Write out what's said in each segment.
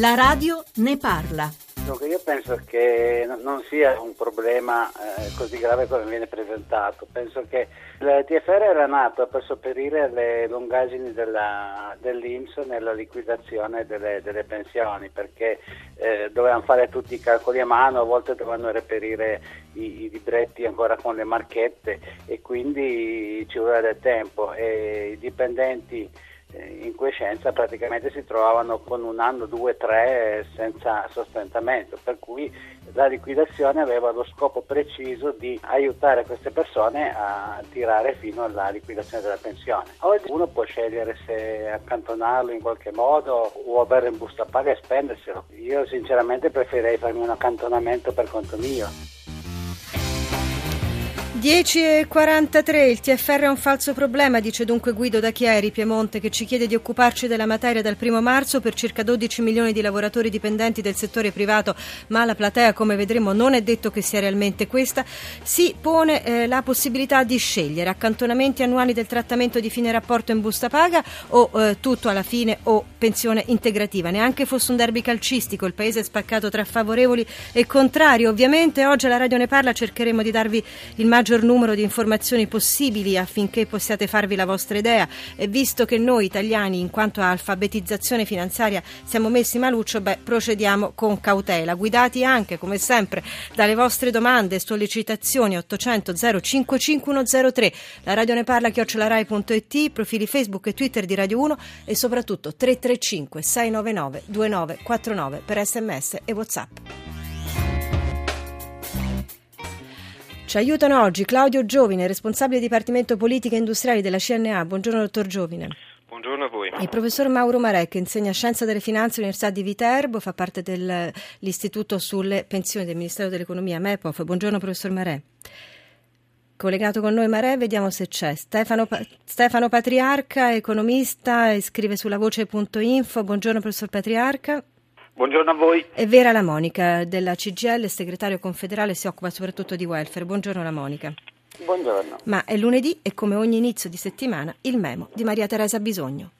La radio ne parla. Io penso che non sia un problema eh, così grave come viene presentato, penso che il TFR era nato per sopperire le lungaggini della, dell'Inps nella liquidazione delle, delle pensioni perché eh, dovevano fare tutti i calcoli a mano, a volte dovevano reperire i, i libretti ancora con le marchette e quindi ci voleva del tempo e i dipendenti in quiescenza praticamente si trovavano con un anno, due, tre senza sostentamento, per cui la liquidazione aveva lo scopo preciso di aiutare queste persone a tirare fino alla liquidazione della pensione. Oggi uno può scegliere se accantonarlo in qualche modo o avere in busta paga e spenderselo. Io sinceramente preferirei farmi un accantonamento per conto mio. 10.43, il TFR è un falso problema, dice dunque Guido da Chieri, Piemonte, che ci chiede di occuparci della materia dal primo marzo per circa 12 milioni di lavoratori dipendenti del settore privato, ma la platea, come vedremo, non è detto che sia realmente questa. Si pone eh, la possibilità di scegliere accantonamenti annuali del trattamento di fine rapporto in busta paga o eh, tutto alla fine o pensione integrativa. Neanche fosse un derby calcistico, il paese è spaccato tra favorevoli e contrari. Ovviamente oggi alla Radio Ne Parla cercheremo di darvi il maggior maggior numero di informazioni possibili affinché possiate farvi la vostra idea. E visto che noi italiani in quanto a alfabetizzazione finanziaria siamo messi maluccio, beh, procediamo con cautela, guidati anche come sempre dalle vostre domande e sollecitazioni 800 055103 la radio ne parla chiocciolarai.it profili Facebook e Twitter di Radio 1 e soprattutto 335 699 2949 per sms e whatsapp Ci aiutano oggi Claudio Giovine, responsabile Dipartimento Politica e Industriali della CNA. Buongiorno, dottor Giovine. Buongiorno a voi. Il professor Mauro Marè, che insegna Scienza delle Finanze all'Università di Viterbo, fa parte dell'Istituto sulle pensioni del Ministero dell'Economia, MEPOF. Buongiorno, professor Marè. Collegato con noi Marè, vediamo se c'è. Stefano, Stefano Patriarca, economista, scrive sulla voce.info. Buongiorno, professor Patriarca. Buongiorno a voi. E Vera La Monica della CGL, segretario confederale, si occupa soprattutto di welfare. Buongiorno La Monica. Buongiorno. Ma è lunedì e come ogni inizio di settimana il memo di Maria Teresa Bisogno.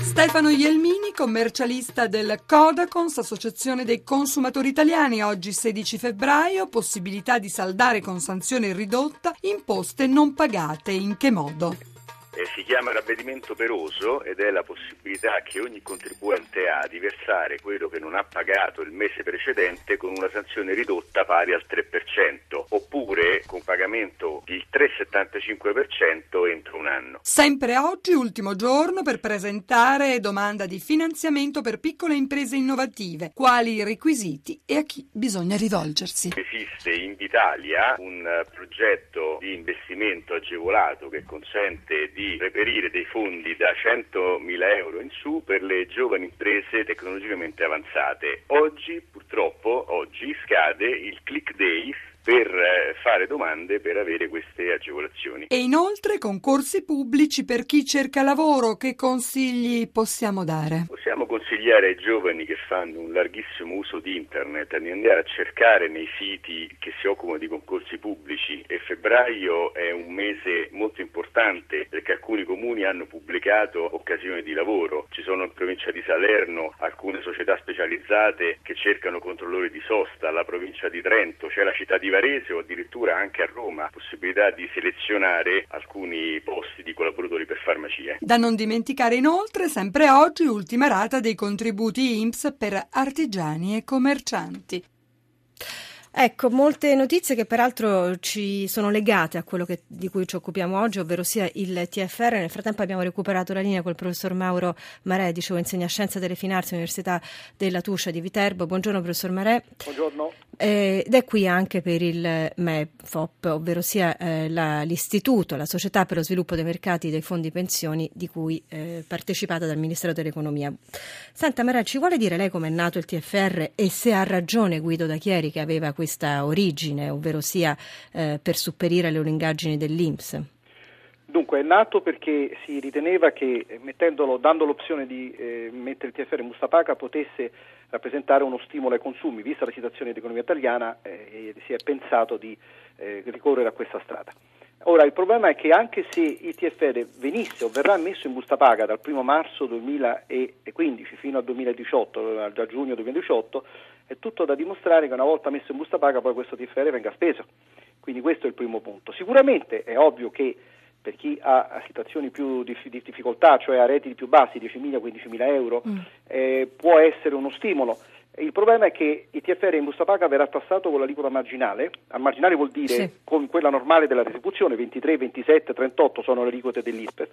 Stefano Ielmini, commercialista del Codacons, Associazione dei Consumatori Italiani, oggi 16 febbraio, possibilità di saldare con sanzione ridotta imposte non pagate. In che modo? Eh, si chiama ravvedimento peroso ed è la possibilità che ogni contribuente ha di versare quello che non ha pagato il mese precedente con una sanzione ridotta pari al 3% oppure con pagamento il 3,75% entro un anno. Sempre oggi, ultimo giorno per presentare domanda di finanziamento per piccole imprese innovative. Quali i requisiti e a chi bisogna rivolgersi? Esiste in Italia un progetto di investimento agevolato che consente di reperire dei fondi da 100.000 euro in su per le giovani imprese tecnologicamente avanzate. Oggi, purtroppo, oggi scade il Click Day per eh, fare domande per avere queste agevolazioni. E inoltre concorsi pubblici per chi cerca lavoro, che consigli possiamo dare? Possiamo consigliare ai giovani che fanno un larghissimo uso di internet di andare a cercare nei siti che si occupano di concorsi pubblici e febbraio è un mese molto importante perché alcuni comuni hanno pubblicato occasioni di lavoro. Ci sono in provincia di Salerno alcune società specializzate che cercano controllori di sosta, la provincia di Trento, c'è la città di Varese o addirittura anche a Roma possibilità di selezionare alcuni posti di collaboratori per farmacie. Da non dimenticare inoltre, sempre oggi, ultima rata dei contributi INPS per artigiani e commercianti. Ecco, molte notizie che peraltro ci sono legate a quello che, di cui ci occupiamo oggi, ovvero sia il TFR. Nel frattempo abbiamo recuperato la linea col professor Mauro Marè, dicevo, insegna Scienza delle Finanze all'Università della Tuscia di Viterbo. Buongiorno professor Marè. Buongiorno. Eh, ed è qui anche per il MEFOP, ovvero sia eh, la, l'Istituto, la Società per lo Sviluppo dei Mercati dei Fondi Pensioni, di cui eh, partecipata dal Ministero dell'Economia. Senta Marè, ci vuole dire lei come è nato il TFR e se ha ragione Guido Dachieri che aveva questa origine, ovvero sia eh, per supperire le lungaggini dell'Inps? Dunque è nato perché si riteneva che dando l'opzione di eh, mettere il TFR in busta paga potesse rappresentare uno stimolo ai consumi, vista la situazione dell'economia italiana eh, si è pensato di eh, ricorrere a questa strada. Ora, il problema è che anche se il TFR venisse o verrà messo in busta paga dal 1 marzo 2015 fino al 2018, da giugno 2018, è tutto da dimostrare che una volta messo in busta paga poi questo TFR venga speso. Quindi questo è il primo punto. Sicuramente è ovvio che per chi ha situazioni più di, di difficoltà, cioè a redditi più bassi, 10.000-15.000 euro, mm. eh, può essere uno stimolo. Il problema è che il TFR in busta paga verrà tassato con l'aliquota marginale, al marginale vuol dire sì. con quella normale della retribuzione, 23, 27, 38 sono le aliquote dell'ISPEF,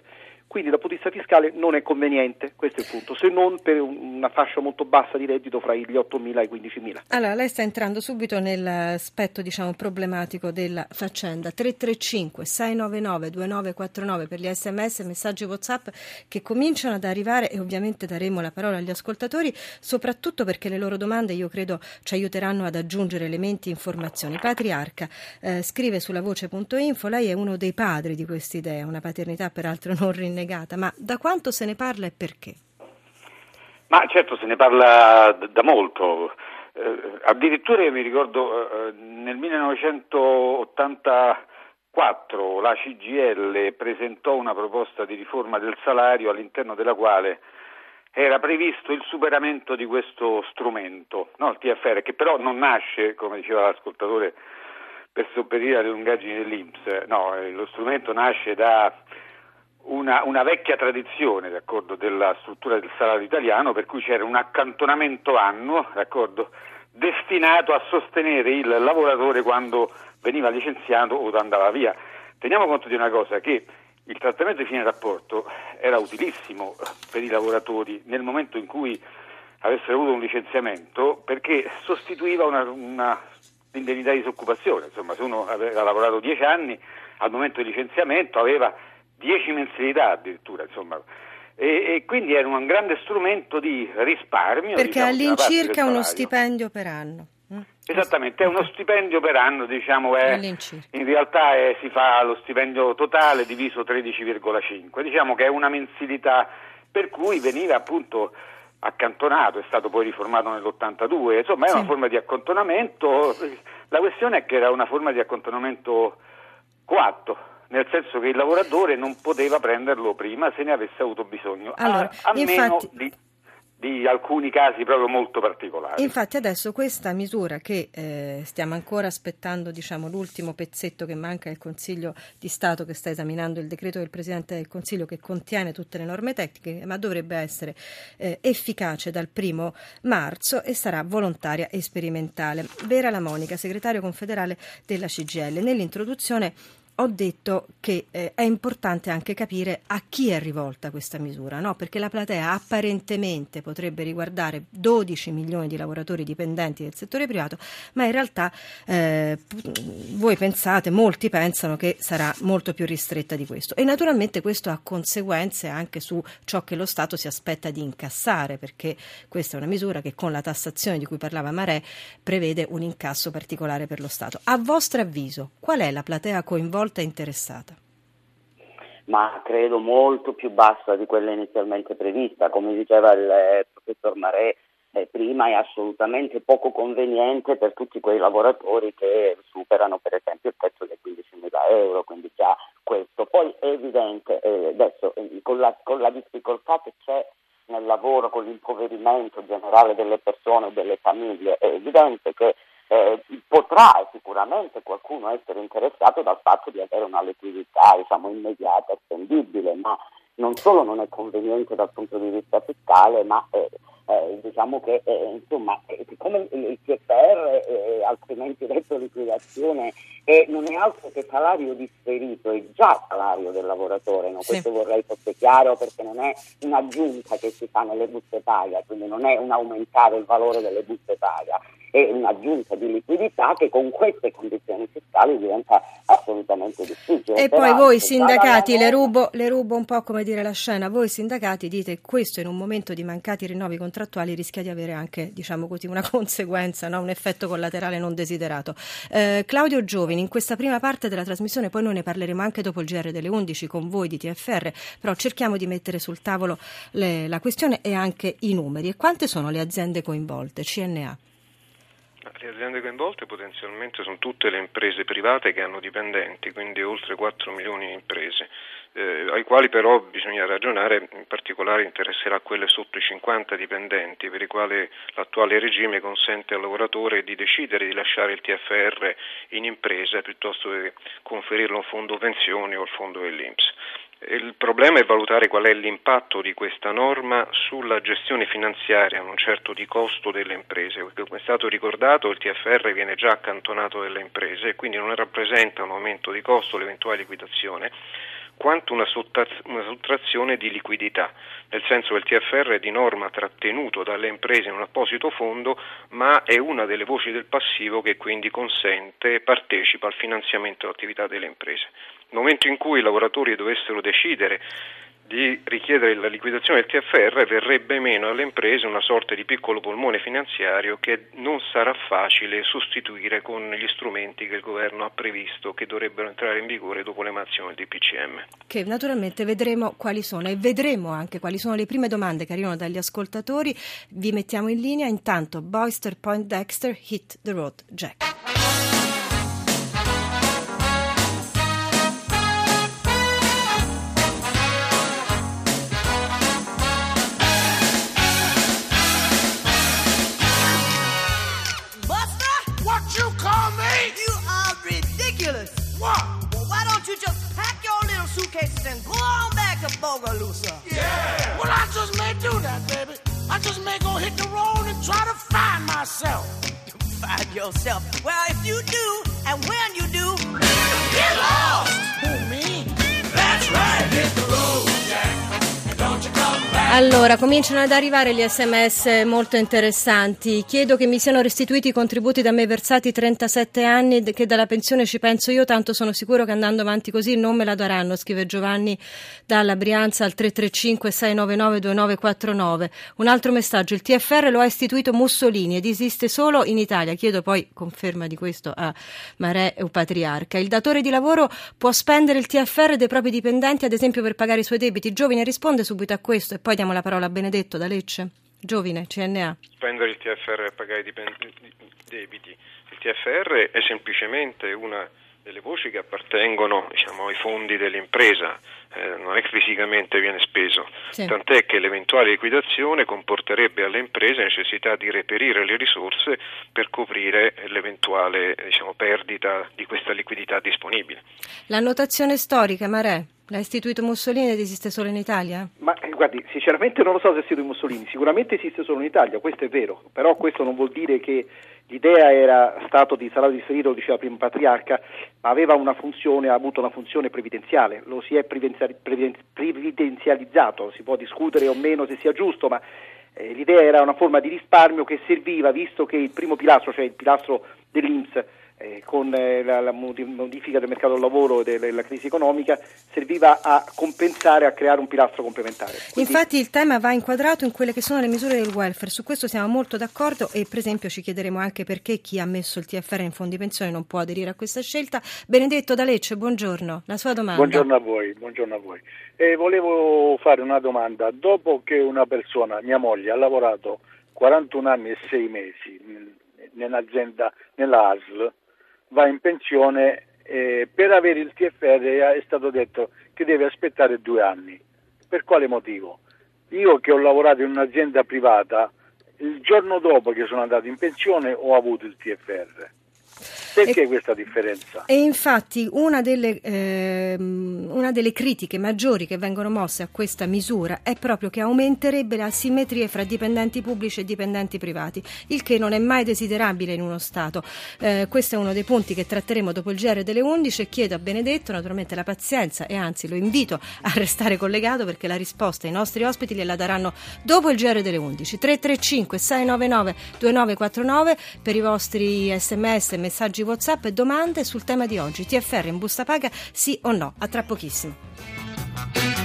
quindi dal punto di vista fiscale non è conveniente, questo è il punto, se non per una fascia molto bassa di reddito fra gli 8.000 e i 15.000. Allora, lei sta entrando subito nell'aspetto diciamo, problematico della faccenda, 335 699 2949 per gli sms messaggi WhatsApp che cominciano ad arrivare e ovviamente daremo la parola agli ascoltatori, soprattutto perché le loro loro domande io credo ci aiuteranno ad aggiungere elementi e informazioni. Patriarca eh, scrive sulla voce.info, lei è uno dei padri di questa idea, una paternità peraltro non rinnegata, ma da quanto se ne parla e perché? Ma certo se ne parla da molto. Eh, addirittura io mi ricordo eh, nel 1984 la CGL presentò una proposta di riforma del salario all'interno della quale era previsto il superamento di questo strumento, no, il TFR, che però non nasce, come diceva l'ascoltatore, per sopperire alle lungaggini dell'Inps, no, eh, lo strumento nasce da una, una vecchia tradizione della struttura del salario italiano, per cui c'era un accantonamento annuo destinato a sostenere il lavoratore quando veniva licenziato o andava via. Teniamo conto di una cosa, che il trattamento di fine rapporto era utilissimo per i lavoratori nel momento in cui avessero avuto un licenziamento perché sostituiva una, una indennità di disoccupazione. Insomma, se uno aveva lavorato dieci anni, al momento di licenziamento aveva dieci mensilità addirittura. Insomma. E, e, quindi era un grande strumento di risparmio. Perché diciamo, all'incirca uno stipendio per anno. Esattamente, è uno stipendio per anno, diciamo, è, in realtà è, si fa lo stipendio totale diviso 13,5, diciamo che è una mensilità per cui veniva appunto accantonato, è stato poi riformato nell'82, insomma è sì. una forma di accantonamento, la questione è che era una forma di accantonamento coatto, nel senso che il lavoratore non poteva prenderlo prima se ne avesse avuto bisogno, allora, a, a infatti... meno di di alcuni casi proprio molto particolari. Infatti adesso questa misura che eh, stiamo ancora aspettando, diciamo, l'ultimo pezzetto che manca il Consiglio di Stato che sta esaminando il decreto del Presidente del Consiglio che contiene tutte le norme tecniche, ma dovrebbe essere eh, efficace dal primo marzo e sarà volontaria e sperimentale. Vera La Monica, segretario confederale della CGL, nell'introduzione ho detto che eh, è importante anche capire a chi è rivolta questa misura, no? perché la platea apparentemente potrebbe riguardare 12 milioni di lavoratori dipendenti del settore privato, ma in realtà eh, voi pensate, molti pensano che sarà molto più ristretta di questo. E naturalmente questo ha conseguenze anche su ciò che lo Stato si aspetta di incassare, perché questa è una misura che con la tassazione di cui parlava Marè prevede un incasso particolare per lo Stato. A vostro avviso, qual è la platea coinvolta? Volta interessata? Ma credo molto più bassa di quella inizialmente prevista. Come diceva il eh, professor Marè eh, prima, è assolutamente poco conveniente per tutti quei lavoratori che superano per esempio il tetto dei 15.000 euro, quindi già questo. Poi è evidente, eh, adesso eh, con la, con la difficoltà che c'è nel lavoro, con l'impoverimento generale delle persone, delle famiglie, è evidente che eh, potrà sicuramente qualcuno essere interessato dal fatto di avere una liquidità diciamo, immediata, spendibile, ma non solo non è conveniente dal punto di vista fiscale, ma eh, eh, diciamo che eh, insomma, eh, siccome il CFR, altrimenti detto liquidazione, non è altro che salario differito, è già salario del lavoratore, no? sì. questo vorrei fosse chiaro perché non è un'aggiunta che si fa nelle buste paga, quindi non è un aumentare il valore delle buste paga, è un'aggiunta di liquidità che con queste condizioni fiscali diventa assolutamente difficile. E Però, poi voi sindacati, le rubo, le rubo un po' come dire la scena, voi sindacati dite che questo in un momento di mancati rinnovi contrattuali rischia di avere anche diciamo così, una conseguenza, no? un effetto collaterale non desiderato. Eh, Claudio Giovini, in questa prima parte della trasmissione, poi noi ne parleremo anche dopo il GR delle 11 con voi di TFR, però cerchiamo di mettere sul tavolo le, la questione e anche i numeri. E quante sono le aziende coinvolte? CNA? Le aziende coinvolte potenzialmente sono tutte le imprese private che hanno dipendenti, quindi oltre 4 milioni di imprese, eh, ai quali però bisogna ragionare, in particolare interesserà quelle sotto i 50 dipendenti, per i quali l'attuale regime consente al lavoratore di decidere di lasciare il TFR in impresa piuttosto che conferirlo a un fondo pensioni o al fondo dell'Inps. Il problema è valutare qual è l'impatto di questa norma sulla gestione finanziaria, non certo di costo delle imprese, perché come è stato ricordato il TFR viene già accantonato dalle imprese e quindi non rappresenta un aumento di costo l'eventuale liquidazione, quanto una, sottrazione di liquidità, nel senso che il TFR è di norma trattenuto dalle imprese in un apposito fondo, ma è una delle voci del passivo che quindi consente e partecipa al finanziamento dell'attività delle imprese. Nel momento in cui i lavoratori dovessero decidere di richiedere la liquidazione del TFR verrebbe meno alle imprese una sorta di piccolo polmone finanziario che non sarà facile sostituire con gli strumenti che il governo ha previsto che dovrebbero entrare in vigore dopo l'emanazione del DPCM. Che naturalmente vedremo quali sono e vedremo anche quali sono le prime domande che arrivano dagli ascoltatori. Vi mettiamo in linea intanto Boyster Point Dexter Hit the Road Jack. And go on back to Bogalusa. Yeah. Well, I just may do that, baby. I just may go hit the road and try to find myself. Find yourself? Well, if you do, and when you do, get lost. Who, me? That's right. Hit the road, Allora, cominciano ad arrivare gli sms molto interessanti. Chiedo che mi siano restituiti i contributi da me versati 37 anni, che dalla pensione ci penso io, tanto sono sicuro che andando avanti così non me la daranno, scrive Giovanni dalla Brianza al 335 699 2949. Un altro messaggio, il TFR lo ha istituito Mussolini ed esiste solo in Italia. Chiedo poi conferma di questo a Marè o Patriarca. Il datore di lavoro può spendere il TFR dei propri dipendenti, ad esempio per pagare i suoi debiti. Giovine risponde subito a questo e poi diamo la parola a Benedetto da Lecce. Giovine, CNA. Spendere il TFR e pagare i debiti. Il TFR è semplicemente una delle voci che appartengono diciamo, ai fondi dell'impresa, eh, non è che fisicamente viene speso, sì. tant'è che l'eventuale liquidazione comporterebbe alle imprese necessità di reperire le risorse per coprire l'eventuale diciamo, perdita di questa liquidità disponibile. La notazione storica, Marè? L'ha istituito Mussolini ed esiste solo in Italia? Ma eh, guardi, sinceramente non lo so se è istituito Mussolini, sicuramente esiste solo in Italia, questo è vero, però questo non vuol dire che l'idea era stato di salario differito, lo diceva prima Patriarca, ma aveva una funzione, ha avuto una funzione previdenziale, lo si è previdenzializzato, si può discutere o meno se sia giusto, ma eh, l'idea era una forma di risparmio che serviva, visto che il primo pilastro, cioè il pilastro dell'Inps, eh, con eh, la, la, modifica del mercato del lavoro e della crisi economica serviva a compensare, a creare un pilastro complementare. Quindi... Infatti il tema va inquadrato in quelle che sono le misure del welfare, su questo siamo molto d'accordo e per esempio ci chiederemo anche perché chi ha messo il TFR in fondi pensione non può aderire a questa scelta. Benedetto D'Alecce, buongiorno, la sua domanda. Buongiorno a voi, buongiorno a voi. Eh, volevo fare una domanda, dopo che una persona, mia moglie, ha lavorato 41 anni e 6 mesi nell'azienda, nella ASL, va in pensione, eh, per avere il TFR è stato detto che deve aspettare due anni. Per quale motivo? Io che ho lavorato in un'azienda privata, il giorno dopo che sono andato in pensione ho avuto il TFR. Perché e, questa differenza? E infatti una delle, eh, una delle, critiche maggiori che vengono mosse a questa misura è proprio che aumenterebbe le asimmetrie fra dipendenti pubblici e dipendenti privati, il che non è mai desiderabile in uno Stato. Eh, questo è uno dei punti che tratteremo dopo il GR delle 11 e chiedo a Benedetto naturalmente la pazienza e anzi lo invito a restare collegato perché la risposta ai nostri ospiti gliela daranno dopo il GR delle 11. 335 699 2949 per i vostri sms e messaggi WhatsApp e domande sul tema di oggi. TFR in busta paga sì o no? A tra pochissimo.